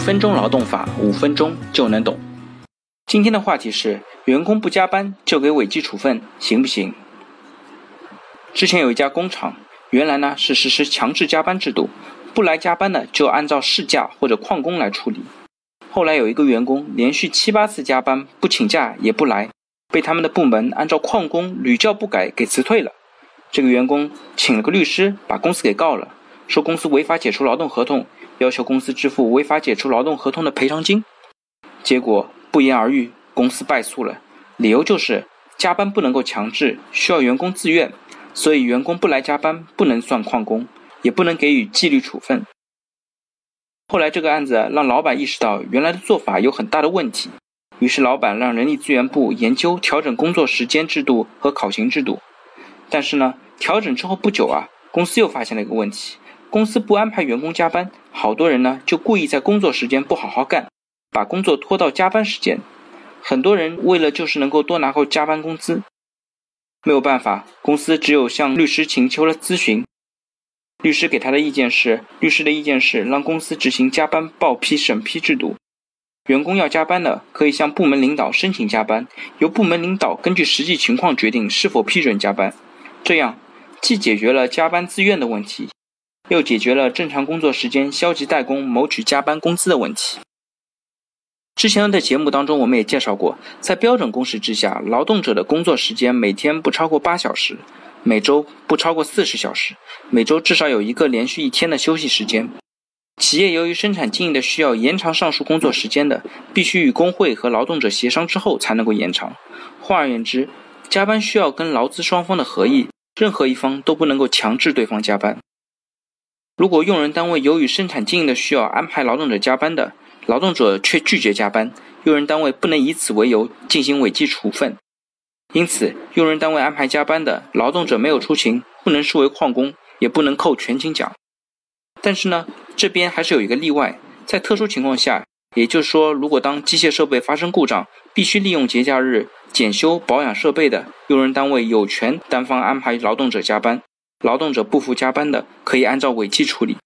分钟劳动法，五分钟就能懂。今天的话题是：员工不加班就给违纪处分，行不行？之前有一家工厂，原来呢是实施强制加班制度，不来加班的就按照事假或者旷工来处理。后来有一个员工连续七八次加班，不请假也不来，被他们的部门按照旷工屡教不改给辞退了。这个员工请了个律师，把公司给告了，说公司违法解除劳动合同。要求公司支付违法解除劳动合同的赔偿金，结果不言而喻，公司败诉了。理由就是加班不能够强制，需要员工自愿，所以员工不来加班不能算旷工，也不能给予纪律处分。后来这个案子让老板意识到原来的做法有很大的问题，于是老板让人力资源部研究调整工作时间制度和考勤制度。但是呢，调整之后不久啊，公司又发现了一个问题。公司不安排员工加班，好多人呢就故意在工作时间不好好干，把工作拖到加班时间。很多人为了就是能够多拿够加班工资，没有办法，公司只有向律师请求了咨询。律师给他的意见是，律师的意见是让公司执行加班报批审批制度。员工要加班的，可以向部门领导申请加班，由部门领导根据实际情况决定是否批准加班。这样既解决了加班自愿的问题。又解决了正常工作时间消极怠工谋取加班工资的问题。之前的节目当中，我们也介绍过，在标准工时之下，劳动者的工作时间每天不超过八小时，每周不超过四十小时，每周至少有一个连续一天的休息时间。企业由于生产经营的需要延长上述工作时间的，必须与工会和劳动者协商之后才能够延长。换而言之，加班需要跟劳资双方的合意，任何一方都不能够强制对方加班。如果用人单位由于生产经营的需要安排劳动者加班的，劳动者却拒绝加班，用人单位不能以此为由进行违纪处分。因此，用人单位安排加班的劳动者没有出勤，不能视为旷工，也不能扣全勤奖。但是呢，这边还是有一个例外，在特殊情况下，也就是说，如果当机械设备发生故障，必须利用节假日检修保养设备的，用人单位有权单方安排劳动者加班。劳动者不服加班的，可以按照违纪处理。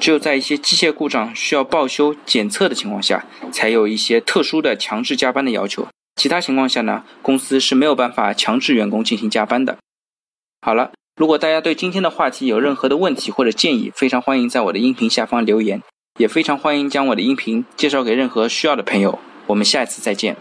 只有在一些机械故障需要报修检测的情况下，才有一些特殊的强制加班的要求。其他情况下呢，公司是没有办法强制员工进行加班的。好了，如果大家对今天的话题有任何的问题或者建议，非常欢迎在我的音频下方留言，也非常欢迎将我的音频介绍给任何需要的朋友。我们下一次再见。